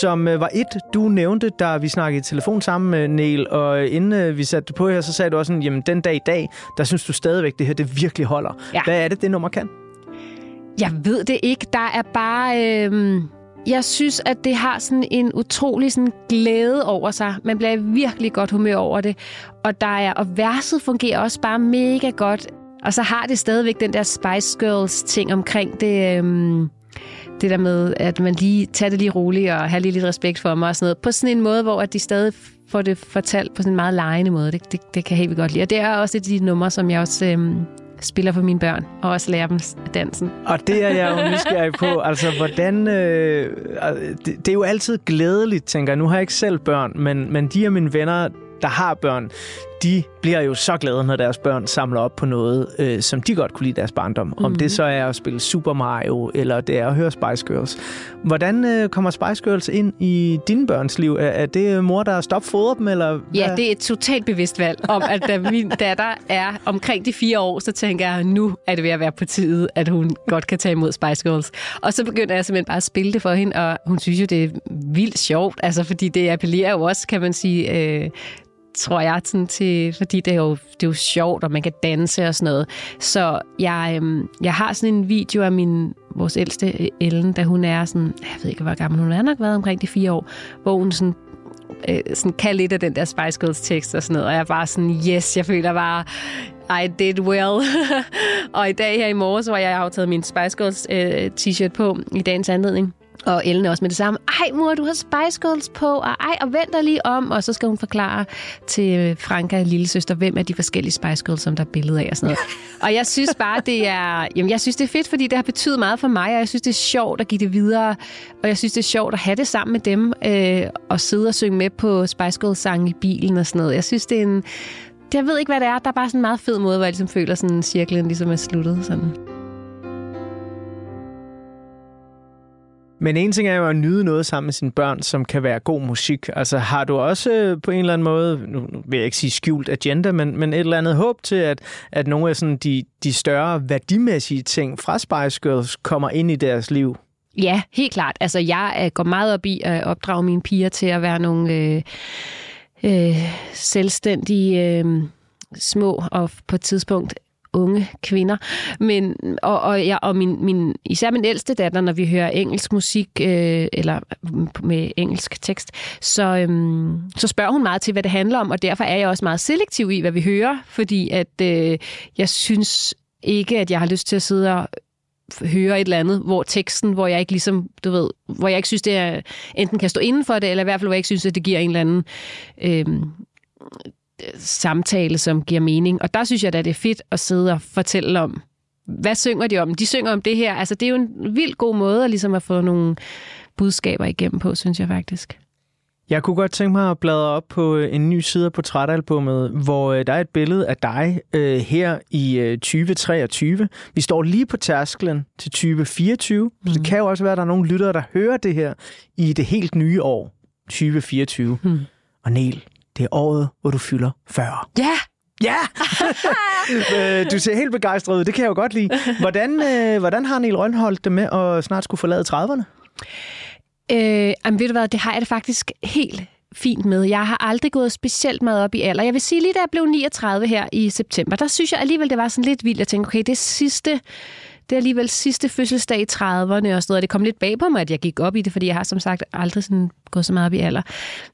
C: som øh, var et, du nævnte, da vi snakkede i telefon sammen med Neil, og øh, inden øh, vi satte det på her, så sagde du også sådan, jamen den dag i dag, der synes du stadigvæk, det her, det virkelig holder.
D: Ja.
C: Hvad er det, det nummer kan?
D: Jeg ved det ikke. Der er bare... Øh, jeg synes, at det har sådan en utrolig sådan glæde over sig. Man bliver virkelig godt humør over det. Og, der er, og verset fungerer også bare mega godt. Og så har det stadigvæk den der Spice Girls ting omkring det... Øhm, det der med, at man lige tager det lige roligt og har lige lidt respekt for mig og sådan noget. På sådan en måde, hvor at de stadig får det fortalt på sådan en meget lejende måde. Det, det, det kan jeg helt vildt godt lide. Og det er også et af de numre, som jeg også øhm, spiller for mine børn, og også lærer dem dansen.
C: Og det er jeg jo nysgerrig på. Altså, hvordan... Øh, det, det er jo altid glædeligt, tænker jeg. Nu har jeg ikke selv børn, men, men de af mine venner, der har børn, de bliver jo så glade, når deres børn samler op på noget, øh, som de godt kunne lide deres barndom. Mm-hmm. Om det så er at spille Super Mario, eller det er at høre Spice Girls. Hvordan øh, kommer Spice Girls ind i dine børns liv? Er, er det mor, der stopfodrer dem, eller
D: Ja,
C: hvad?
D: det er et totalt bevidst valg om, at da min datter er omkring de fire år, så tænker jeg, nu er det ved at være på tide, at hun godt kan tage imod Spice Girls. Og så begynder jeg simpelthen bare at spille det for hende, og hun synes jo, det er vildt sjovt, altså fordi det appellerer jo også, kan man sige, øh, tror jeg, sådan til, fordi det er, jo, det er jo sjovt, og man kan danse og sådan noget. Så jeg, øhm, jeg har sådan en video af min, vores ældste øh, Ellen, da hun er sådan, jeg ved ikke, hvor gammel hun er, nok været omkring de fire år, hvor hun sådan øh, sådan kan lidt af den der Spice Girls tekst og sådan noget, og jeg er bare sådan, yes, jeg føler bare, I did well. og i dag her i morges, hvor jeg har taget min Spice Girls øh, t-shirt på i dagens anledning, og Ellen er også med det samme. Ej, mor, du har Spice Girls på, og ej, og vent dig lige om. Og så skal hun forklare til Franka, lille søster, hvem er de forskellige Spice Girls, som der er billede af og sådan noget. og jeg synes bare, det er, jamen, jeg synes, det er fedt, fordi det har betydet meget for mig, og jeg synes, det er sjovt at give det videre. Og jeg synes, det er sjovt at have det sammen med dem, øh, og sidde og synge med på Spice Girls sang i bilen og sådan noget. Jeg synes, det er en... Jeg ved ikke, hvad det er. Der er bare sådan en meget fed måde, hvor jeg ligesom føler, sådan cirklen ligesom er sluttet. Sådan.
C: Men en ting er jo at nyde noget sammen med sine børn, som kan være god musik. Altså har du også øh, på en eller anden måde, nu nu vil jeg ikke sige skjult agenda, men, men et eller andet håb til, at, at nogle af sådan de, de større værdimæssige ting fra Spice Girls kommer ind i deres liv?
D: Ja, helt klart. Altså, jeg øh, går meget op i at opdrage mine piger til at være nogle øh, øh, selvstændige, øh, små og på et tidspunkt unge kvinder. Men, og, og, jeg, og min, min, især min ældste datter, når vi hører engelsk musik, øh, eller med engelsk tekst, så, øhm, så spørger hun meget til, hvad det handler om, og derfor er jeg også meget selektiv i, hvad vi hører, fordi at øh, jeg synes ikke, at jeg har lyst til at sidde og høre et eller andet, hvor teksten, hvor jeg ikke ligesom, du ved, hvor jeg ikke synes, det er, enten kan stå inden for det, eller i hvert fald, hvor jeg ikke synes, at det giver en eller anden øh, samtale, som giver mening. Og der synes jeg da, det er fedt at sidde og fortælle om, hvad synger de om? De synger om det her. Altså, det er jo en vildt god måde at, ligesom at få nogle budskaber igennem på, synes jeg faktisk.
C: Jeg kunne godt tænke mig at bladre op på øh, en ny side af portrætalbummet, hvor øh, der er et billede af dig øh, her i øh, 2023. Vi står lige på tærsklen til 2024, mm. så det kan jo også være, at der er nogle lyttere, der hører det her i det helt nye år, 2024. Mm. Og Niel, det er året, hvor du fylder 40.
D: Ja!
C: Ja! Øh, du ser helt begejstret ud, det kan jeg jo godt lide. Hvordan, øh, hvordan har Niel Rønholdt det med at snart skulle forlade 30'erne?
D: Øh, jamen, ved du hvad, det har jeg det faktisk helt fint med. Jeg har aldrig gået specielt meget op i alder. Jeg vil sige, lige da jeg blev 39 her i september, der synes jeg alligevel, det var sådan lidt vildt. Jeg tænkte, okay, det sidste, det er alligevel sidste fødselsdag i 30'erne og sådan noget. Det kom lidt bag på mig, at jeg gik op i det, fordi jeg har som sagt aldrig sådan gået så meget op i alder.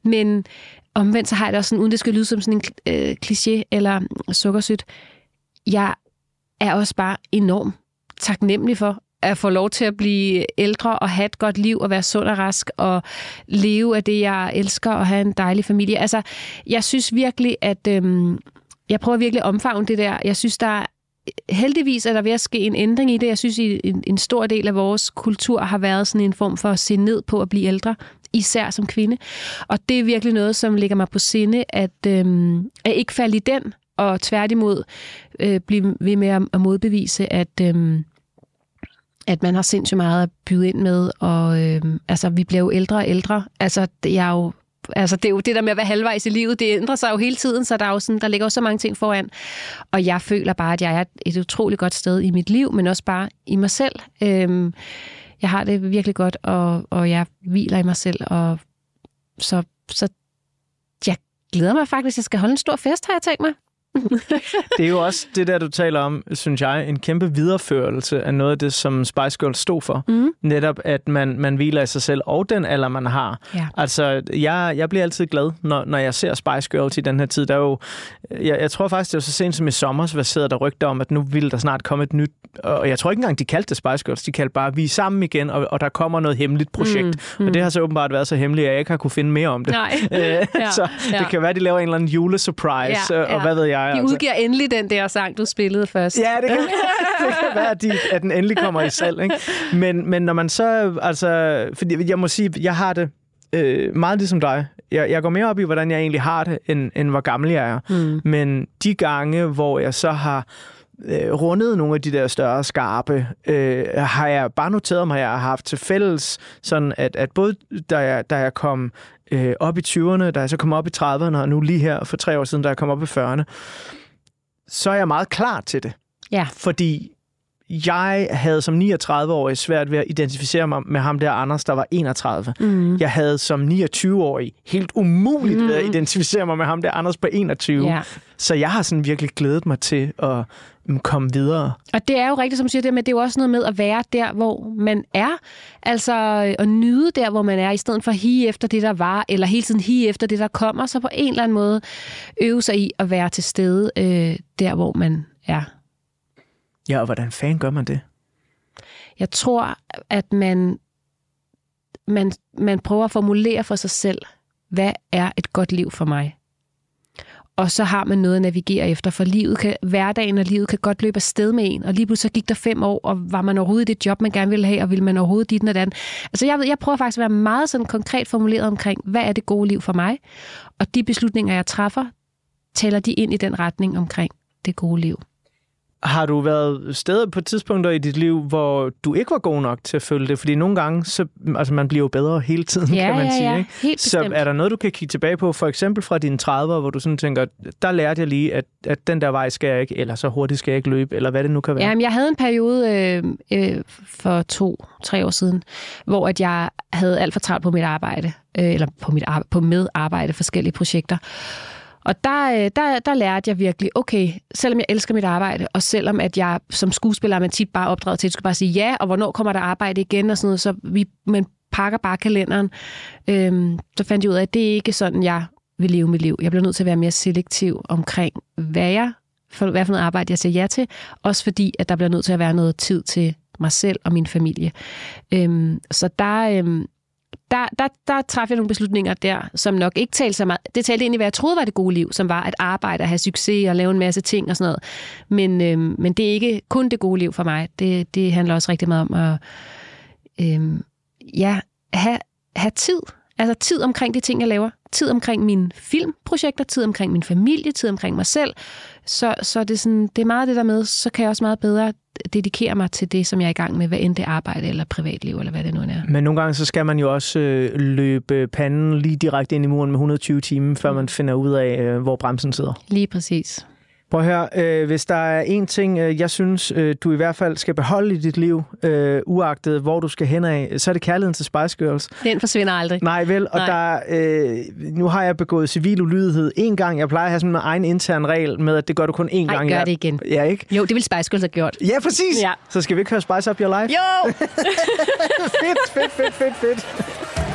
D: Men omvendt så har jeg det også sådan, uden det skal lyde som sådan en øh, kliché eller sukkersødt, jeg er også bare enormt taknemmelig for, at få lov til at blive ældre og have et godt liv og være sund og rask og leve af det, jeg elsker og have en dejlig familie. Altså, jeg synes virkelig, at øhm, jeg prøver virkelig at omfavne det der. Jeg synes, der er heldigvis er der ved at ske en ændring i det. Jeg synes, en, en stor del af vores kultur har været sådan en form for at se ned på at blive ældre, især som kvinde. Og det er virkelig noget, som ligger mig på sinde, at, øh, at ikke falde i den, og tværtimod øh, blive ved med at, at modbevise, at, Øh, at man har sindssygt meget at byde ind med, og øh, altså, vi bliver jo ældre og ældre. Altså, jeg er jo Altså, det er jo det der med at være halvvejs i livet, det ændrer sig jo hele tiden, så der, er jo sådan, der ligger jo så mange ting foran. Og jeg føler bare, at jeg er et utroligt godt sted i mit liv, men også bare i mig selv. Øhm, jeg har det virkelig godt, og, og jeg hviler i mig selv, og så, så jeg glæder mig faktisk, jeg skal holde en stor fest, har jeg tænkt mig.
C: Det er jo også det der, du taler om, synes jeg, en kæmpe videreførelse af noget af det, som Spice Girls stod for.
D: Mm.
C: Netop, at man, man hviler i sig selv, og den alder, man har.
D: Ja.
C: Altså, jeg, jeg bliver altid glad, når, når jeg ser Spice Girls i den her tid. Der er jo, jeg, jeg tror faktisk, det var så sent som i sommer, hvad sidder der rygter om, at nu ville der snart komme et nyt, og jeg tror ikke engang, de kaldte det Spice Girls, de kaldte bare, vi er sammen igen, og, og der kommer noget hemmeligt projekt.
D: Mm,
C: Mm. Og det har så åbenbart været så hemmeligt, at jeg ikke har kunne finde mere om det.
D: Nej.
C: Øh,
D: Ja,
C: så
D: ja.
C: det kan være, de laver en eller anden julesurprise,
D: Ja,
C: og
D: ja.
C: hvad ved jeg.
D: De
C: altså.
D: udgiver endelig den der sang, du spillede først.
C: Ja, det kan, det kan være, at, de, at den endelig kommer i salg. Ikke? Men, men når man så... Altså, fordi jeg må sige, jeg har det øh, meget ligesom dig. Jeg, jeg går mere op i, hvordan jeg egentlig har det, end, end hvor gammel jeg er.
D: Mm.
C: Men de gange, hvor jeg så har øh, rundet nogle af de der større skarpe, øh, har jeg bare noteret mig, at jeg har haft til fælles, sådan at, at både da jeg, da jeg kom øh, op i 20'erne, da jeg så kom op i 30'erne, og nu lige her for tre år siden, da jeg kom op i 40'erne, så er jeg meget klar til det.
D: Ja.
C: Fordi jeg havde som 39-årig svært ved at identificere mig med ham der Anders, der var 31.
D: Mm.
C: Jeg havde som 29-årig helt umuligt
D: Mm.
C: ved at identificere mig med ham der Anders på 21.
D: Ja.
C: Så jeg har sådan virkelig glædet mig til at mm, komme videre.
D: Og det er jo rigtigt, som du siger, det, men det er jo også noget med at være der, hvor man er. Altså øh, at nyde der, hvor man er, i stedet for at hige efter det, der var, eller hele tiden hige efter det, der kommer. Så på en eller anden måde øve sig i at være til stede øh, der, hvor man er.
C: Ja, og hvordan fanden gør man det?
D: Jeg tror, at man, man, man prøver at formulere for sig selv, hvad er et godt liv for mig? Og så har man noget at navigere efter, for livet kan, hverdagen og livet kan godt løbe afsted med en, og lige pludselig så gik der fem år, og var man overhovedet i det job, man gerne ville have, og ville man overhovedet dit og den. Altså jeg, ved, jeg prøver faktisk at være meget sådan konkret formuleret omkring, hvad er det gode liv for mig? Og de beslutninger, jeg træffer, tæller de ind i den retning omkring det gode liv.
C: Har du været steder på tidspunkter i dit liv, hvor du ikke var god nok til at følge det? Fordi nogle gange, så, altså man bliver jo bedre hele tiden,
D: Ja,
C: kan man
D: ja,
C: sige.
D: ja.
C: Ikke?
D: Helt
C: så
D: bestemt.
C: er der noget, du kan kigge tilbage på, for eksempel fra dine 30'er, hvor du sådan tænker, der lærte jeg lige, at, at den der vej skal jeg ikke, eller så hurtigt skal jeg ikke løbe, eller hvad det nu kan være.
D: Jamen, jeg havde en periode øh, øh, for to-tre år siden, hvor at jeg havde alt for travlt på mit arbejde, øh, eller på, mit ar- på medarbejde, forskellige projekter. Og der, øh, der, der lærte jeg virkelig, okay, selvom jeg elsker mit arbejde, og selvom at jeg som skuespiller er man tit bare opdraget til, at du skal bare sige ja, og hvornår kommer der arbejde igen, og sådan noget, så vi, man pakker bare kalenderen. Øhm, så fandt jeg ud af, at det er ikke sådan, jeg vil leve mit liv. Jeg bliver nødt til at være mere selektiv omkring, hvad jeg for, hvad for noget arbejde jeg siger ja til, også fordi, at der bliver nødt til at være noget tid til mig selv og min familie. Øhm, så der, øhm, der, der, der træffede jeg nogle beslutninger der, som nok ikke talte så meget. Det talte ind i, hvad jeg troede var det gode liv, som var at arbejde og have succes og lave en masse ting og sådan noget. Men, øhm, men det er ikke kun det gode liv for mig. Det, det handler også rigtig meget om at øhm, ja, have, have tid. Altså tid omkring de ting, jeg laver. Tid omkring mine filmprojekter, tid omkring min familie, tid omkring mig selv. Så, så det, er sådan, det er meget det der med, så kan jeg også meget bedre dedikere mig til det, som jeg er i gang med, hvad end det arbejde eller privatliv, eller hvad det nu er.
C: Men nogle gange så skal man jo også øh, løbe panden lige direkte ind i muren med 120 timer, før man finder ud af, øh, hvor bremsen sidder.
D: Lige præcis.
Q: Prøv at høre, øh, hvis der er en ting, øh, jeg synes, øh, du i hvert fald skal beholde i dit liv, øh, uagtet hvor du skal hen af, så er det kærligheden til Spice Girls.
D: Den forsvinder aldrig.
Q: Nej, vel? Og
D: Nej.
Q: der, øh, nu har jeg begået civil ulydighed en gang. Jeg plejer at have sådan en egen intern regel med, at det gør du kun én
D: Ej,
Q: gang.
D: gør
Q: Ja.
D: det igen.
Q: Ja, ikke?
D: Jo, det vil Spice Girls have gjort.
Q: Ja, præcis.
D: Ja.
Q: Så skal vi ikke høre Spice Up Your Life?
D: Jo!
Q: fedt, fedt, fedt, fedt, fedt.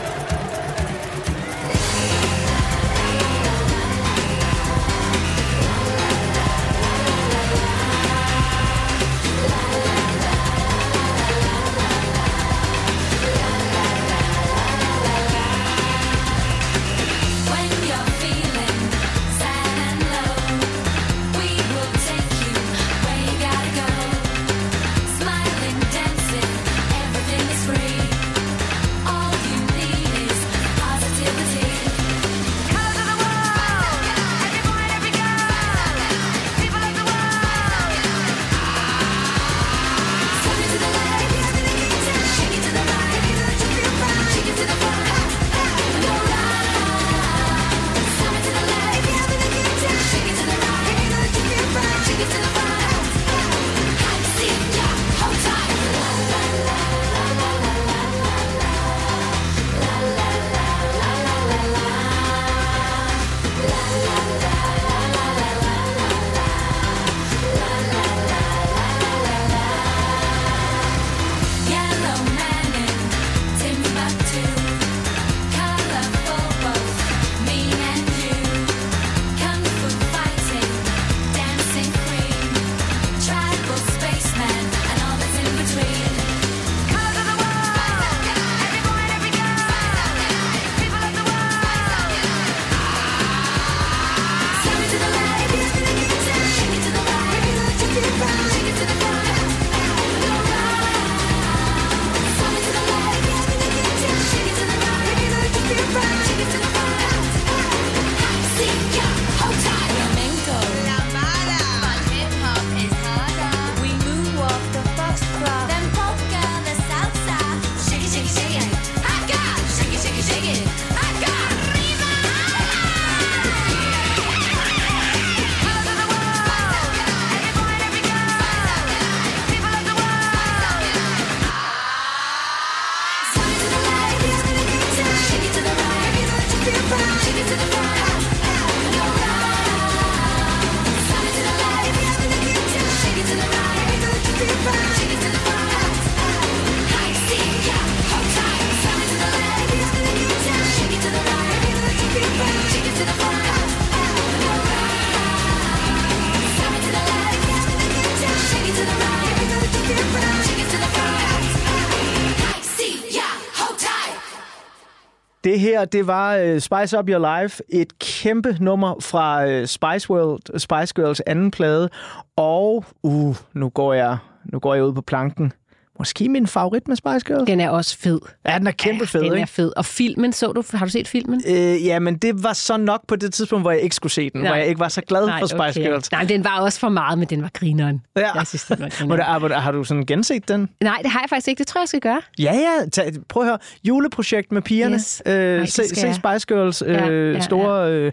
Q: Her, det var uh, Spice Up Your Life, et kæmpe nummer fra uh, Spice World, Spice Girls anden plade. Og uh, nu går jeg, nu går jeg ud på planken. Måske min favorit med Spice Girls.
D: Den er også fed.
Q: Ja, den er kæmpe fed,
D: Den er
Q: ikke?
D: fed. Og filmen, så du, har du set filmen?
Q: Øh, ja, men det var så nok på det tidspunkt, hvor jeg ikke skulle se den. Nej. Hvor jeg ikke var så glad
D: Nej,
Q: for Spice
D: okay.
Q: Girls.
D: Nej, den var også for meget, men den var grineren.
Q: Ja.
D: Jeg synes, den var grineren.
Q: du, har, har du sådan genset den?
D: Nej, det har jeg faktisk ikke. Det tror jeg, jeg skal gøre.
Q: Ja, ja. Tag, prøv at høre. Juleprojekt med pigerne.
D: Yes.
Q: Øh,
D: Ej, det
Q: se, se. Spice Girls øh,
D: Ja,
Q: ja,
D: ja,
Q: store øh,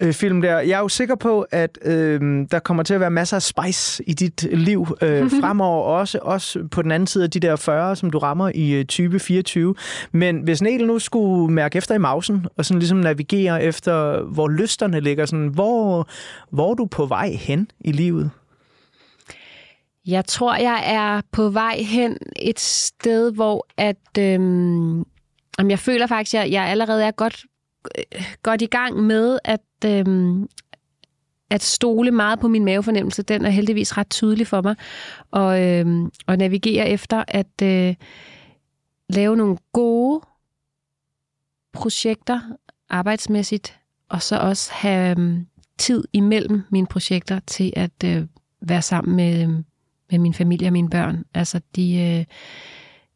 Q: øh, film der. Jeg er jo sikker på, at øh, der kommer til at være masser af spice i dit liv øh, fremover. Også, også på den anden side af de der 40, som du rammer i øh, type 24. Men hvis Nel nu skulle mærke efter i mausen, og sådan ligesom navigere efter, hvor lysterne ligger, sådan, hvor, hvor er du på vej hen i livet?
D: Jeg tror, jeg er på vej hen et sted, hvor at, øhm, jeg føler faktisk, at jeg allerede er godt, øh, godt i gang med at, øhm, at stole meget på min mavefornemmelse. Den er heldigvis ret tydelig for mig. Og, øh, og navigere efter at øh, lave nogle gode projekter arbejdsmæssigt, og så også have øh, tid imellem mine projekter til at øh, være sammen med, øhm, med min familie og mine børn. Altså, de, øh,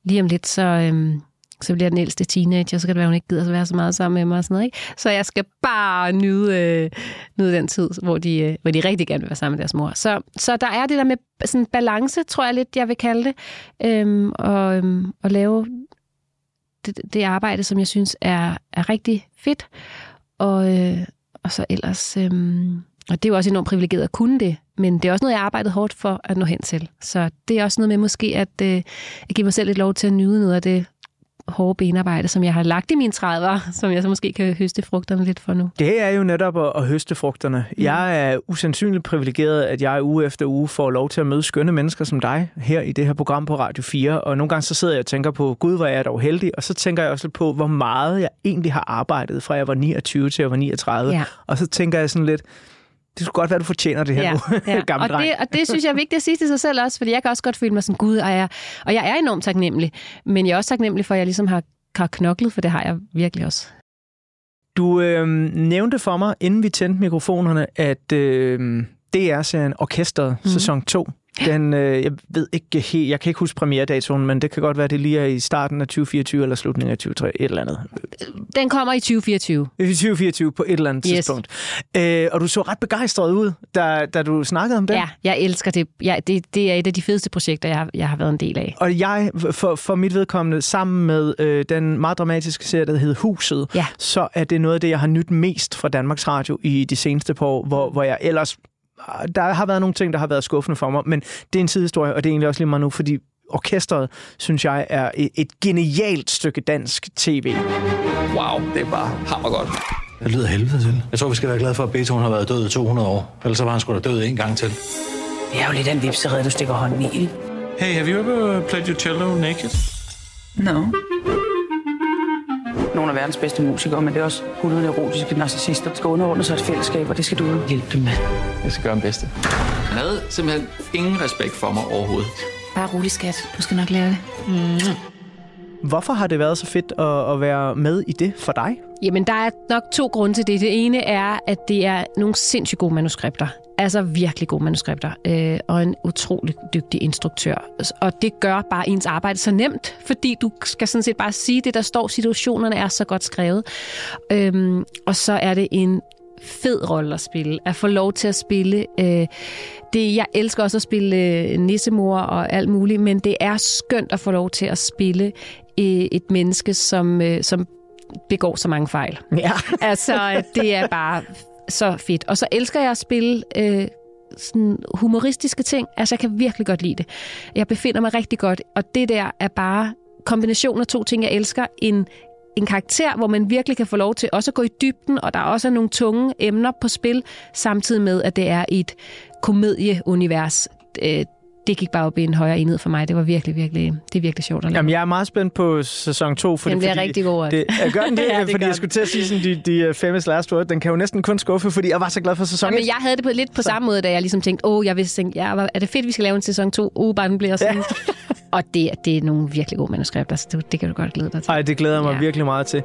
D: lige om lidt, så, øh, så bliver den ældste teenager, så kan det være, hun ikke gider at være så meget sammen med mig og sådan noget, ikke? Så jeg skal bare nyde, øh, nyde den tid, hvor de, øh, hvor de rigtig gerne vil være sammen med deres mor. Så, så der er det der med sådan balance, tror jeg lidt, jeg vil kalde det, øhm, og, øhm, og lave det, det arbejde, som jeg synes er, er rigtig fedt, og, øh, og så ellers Øh, og det er jo også enormt privilegeret at kunne det, men det er også noget, jeg har arbejdet hårdt for at nå hen til. Så det er også noget med måske at, øh, at give mig selv lidt lov til at nyde noget af det hårde benarbejde, som jeg har lagt i mine 30'er, som jeg så måske kan høste frugterne lidt for nu.
C: Det er jo netop at, at høste frugterne. Mm. Jeg er usandsynligt privilegeret, at jeg uge efter uge får lov til at møde skønne mennesker som dig her i det her program på Radio 4. Og nogle gange så sidder jeg og tænker på, gud, hvor er jeg dog heldig. Og så tænker jeg også lidt på, hvor meget jeg egentlig har arbejdet, fra jeg var 29 til jeg var 39.
D: Ja.
C: Og så tænker jeg sådan lidt, det skulle godt være, du fortjener det her nu, gamle
D: og,
C: dreng.
D: det, og det synes jeg er vigtigt at sige til sig selv også, fordi jeg kan også godt føle mig sådan, gud, og jeg, og jeg er enormt taknemmelig. Men jeg er også taknemmelig for, at jeg ligesom har, har knoklet, for det har jeg virkelig også.
C: Du øh, nævnte for mig, inden vi tændte mikrofonerne, at øh, DR-serien Orkestret, mm. sæson 2, den, øh, jeg ved ikke helt, jeg kan ikke huske premieredatoen, men det kan godt være, det lige er i starten af 2024 eller slutningen af 2023, et eller andet.
D: Den kommer i 2024.
C: I 2024 på et eller andet
D: Yes.
C: tidspunkt. Øh, og du så ret begejstret ud, da, da du snakkede om det.
D: Ja, jeg elsker det. Ja, det. Det er et af de fedeste projekter, jeg har, jeg har været en del af.
C: Og jeg, for, for mit vedkommende, sammen med øh, den meget dramatiske serie, der hedder Huset,
D: ja.
C: så er det noget af det, jeg har nyt mest fra Danmarks Radio i de seneste par år, hvor, hvor jeg ellers... Der har været nogle ting, der har været skuffende for mig, men det er en sidehistorie, og det er egentlig også lige meget nu, fordi orkestret, synes jeg, er et, genialt stykke dansk tv.
R: Wow, det er bare hammergodt. Det lyder helvede til. Jeg tror, vi skal være glade for, at Beethoven har været død i 200 år. Ellers så var han sgu da død en gang til.
S: Det er jo lidt af en vipserede, du stikker hånden i. ikke?
T: Hey, have you ever played your cello naked?
S: No. Nogle af verdens bedste musikere, men det er også 100 erotiske narcissister, der skal underordne sig et fællesskab, og det skal du hjælpe dem med.
T: Jeg skal gøre min bedste. Han havde simpelthen ingen respekt for mig overhovedet.
S: Bare rolig, skat. Du skal nok lære det. Mm.
C: Hvorfor har det været så fedt at, at være med i det for dig?
D: Jamen, der er nok to grunde til det. Det ene er, at det er nogle sindssygt gode manuskripter. Altså virkelig gode manuskripter. Øh, og en utrolig dygtig instruktør. Og det gør bare ens arbejde så nemt, fordi du skal sådan set bare sige det, der står. Situationerne er så godt skrevet. Øhm, og så er det en fed rolle at spille. At få lov til at spille. Øh, det, jeg elsker også at spille øh, nissemor og alt muligt, men det er skønt at få lov til at spille øh, et menneske, som, øh, som begår så mange fejl.
C: Ja.
D: altså, det er bare så fedt. Og så elsker jeg at spille øh, sådan humoristiske ting. Altså, jeg kan virkelig godt lide det. Jeg befinder mig rigtig godt, og det der er bare kombination af to ting, jeg elsker. En, en karakter, hvor man virkelig kan få lov til også at gå i dybden, og der er også nogle tunge emner på spil, samtidig med, at det er et komedieunivers. Øh, det gik bare op i en højere enhed for mig. Det var virkelig, virkelig, det er virkelig sjovt at lave.
C: Jamen, jeg er meget spændt på sæson 2. Fordi,
D: Den bliver
C: fordi
D: rigtig god,
C: Det, jeg gør den det,
D: Ja, det
C: fordi jeg skulle til at sige sådan, de, de uh, famous last word, den kan jo næsten kun skuffe, fordi jeg var så glad for sæson
D: Jamen,
C: 1.
D: jeg havde det på, lidt på samme måde, da jeg ligesom tænkte, åh, jeg vidste, tænke, ja, er det fedt, vi skal lave en sæson 2? Uh, bare den bliver sådan. Ja. Og det, det er nogle virkelig gode manuskripter, så det, det kan du godt glæde dig til.
C: Ej, det glæder jeg mig
D: ja.
C: virkelig meget til.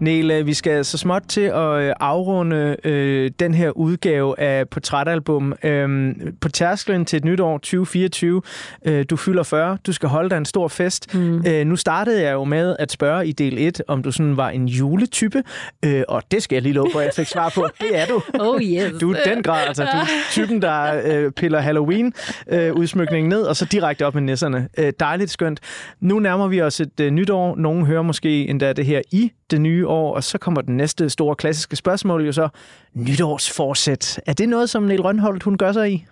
C: Nele, vi skal så småt til at øh, afrunde øh, den her udgave af Portrætalbum. Øhm, på tærsklen til et nyt år 2024. Øh, du fylder 40. Du skal holde dig en stor fest. Mm. Øh, nu startede jeg jo med at spørge i del 1, om du sådan var en juletype. Øh, og det skal jeg lige love på, at jeg fik svar på. Det er du.
D: Oh yes.
C: Du er den grad, altså. Du er typen, der øh, piller Halloween-udsmykningen ned, og så direkte op med nisserne. Øh, dejligt skønt. Nu nærmer vi os et øh, nyt år. Nogle hører måske endda det her i det nye år, og så kommer den næste store klassiske spørgsmål jo så, nytårsforsæt. Er det noget, som Niel Rønholdt, hun gør sig i?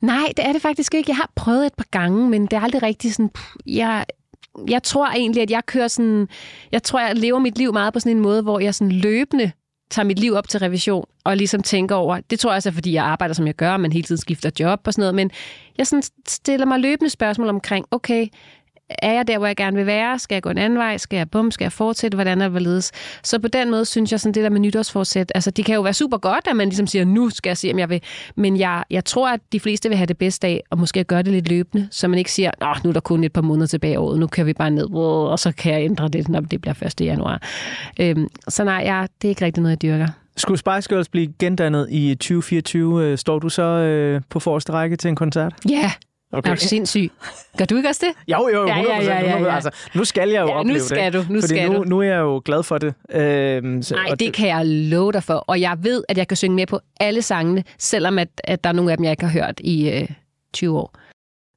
D: Nej, det er det faktisk ikke. Jeg har prøvet et par gange, men det er aldrig rigtig sådan... Pff, jeg, jeg tror egentlig, at jeg kører sådan... Jeg tror, jeg lever mit liv meget på sådan en måde, hvor jeg sådan løbende tager mit liv op til revision og ligesom tænker over, det tror jeg også er, fordi jeg arbejder, som jeg gør, men hele tiden skifter job og sådan noget, men jeg sådan stiller mig løbende spørgsmål omkring, okay, er jeg der, hvor jeg gerne vil være? Skal jeg gå en anden vej? Skal jeg bum? Skal jeg fortsætte? Hvordan er det hvorledes? Så på den måde synes jeg, sådan det der med nytårsforsæt, altså det kan jo være super godt, at man ligesom siger, nu skal jeg se, om jeg vil. Men jeg, jeg tror, at de fleste vil have det bedste af, og måske gøre det lidt løbende, så man ikke siger, Nå, nu er der kun et par måneder tilbage i året, nu kører vi bare ned, og så kan jeg ændre det, når det bliver 1. januar. Øhm, så nej, jeg, det er ikke rigtig noget, jeg dyrker.
C: Skulle Spice Girls blive gendannet i 2024, øh, står du så øh, på forreste række til en koncert?
D: Ja,
C: Okay.
D: er du sindssyg? Gør du ikke også det?
C: Jo, jo, 100%.
D: Ja, ja, ja, ja, ja.
C: Altså, nu skal jeg jo
D: Ja, nu
C: opleve
D: skal
C: det.
D: du, nu
C: fordi
D: skal
C: nu,
D: du.
C: nu er jeg jo glad for det. Øhm, så, og
D: det kan jeg love dig for. Og jeg ved, at jeg kan synge med på alle sangene, selvom at, at der er nogle af dem, jeg ikke har hørt i øh, 20 år.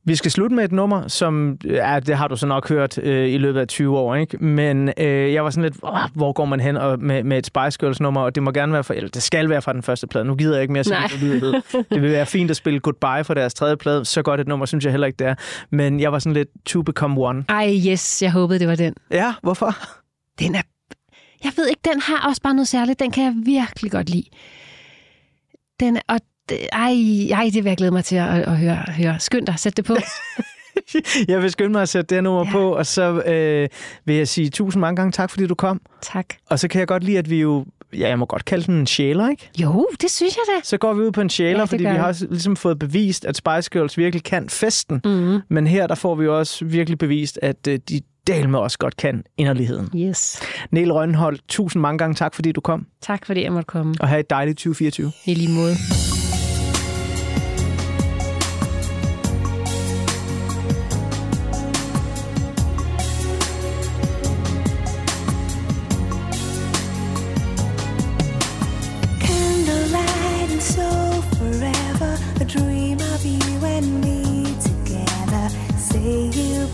C: Vi skal slutte med et nummer, som ja, det har du så nok hørt øh, i løbet af 20 år, ikke? Men øh, jeg var sådan lidt, "Åh, hvor går man hen og, med, med et Spice Girls nummer, og det må gerne være fra, eller det skal være fra den første plade. Nu gider jeg ikke mere sige det. Det vil være fint at spille Goodbye for deres tredje plade. Så godt et nummer, synes jeg heller ikke, det er. Men jeg var sådan lidt To Become One.
Q: Ej, yes, jeg håbede, det var den.
C: Ja, hvorfor?
Q: Den er... Jeg ved ikke, den har også bare noget særligt. Den kan jeg virkelig godt lide. Den er... Og ej, ej, det vil jeg glæde mig til at, at høre, høre. Skynd dig, sæt det på.
C: Jeg vil skynde mig at sætte det nummer ja. på, og så øh, vil jeg sige tusind mange gange tak, fordi du kom.
Q: Tak.
C: Og så kan jeg godt lide, at vi jo, ja, jeg må godt kalde den en sjæler, ikke?
Q: Jo, det synes jeg da.
C: Så går vi ud på en sjæler,
Q: Ja,
C: fordi vi har ligesom fået bevist, at Spice Girls virkelig kan festen.
Q: Mm.
C: Men her, der får vi også virkelig bevist, at øh, de del med også godt kan inderligheden.
Q: Yes.
C: Niel Rønholdt, tusind mange gange tak, fordi du kom.
Q: Tak, fordi jeg måtte komme.
C: Og have et dejligt 2024.
Q: I lige måde.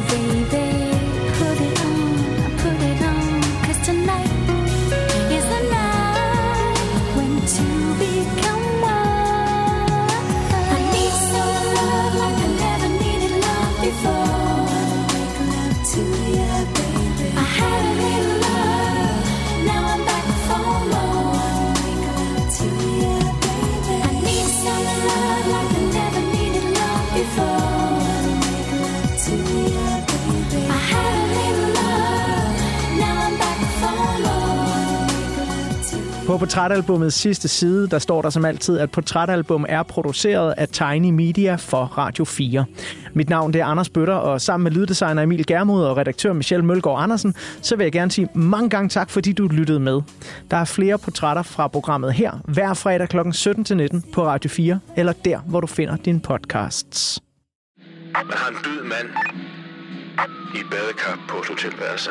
U: baby.
C: På portrætalbumets sidste side, der står der som altid, at portrætalbum er produceret af Tiny Media for Radio 4. Mit navn det er Anders Bøtter, og sammen med lyddesigner Emil Germod og redaktør Michelle Mølgaard Andersen, så vil jeg gerne sige mange gange tak, fordi du lyttede med. Der er flere portrætter fra programmet her, hver fredag kl. 17-19 på Radio 4, eller der, hvor du finder dine podcasts.
V: Man har en død mand i badekar på et hotelværelse.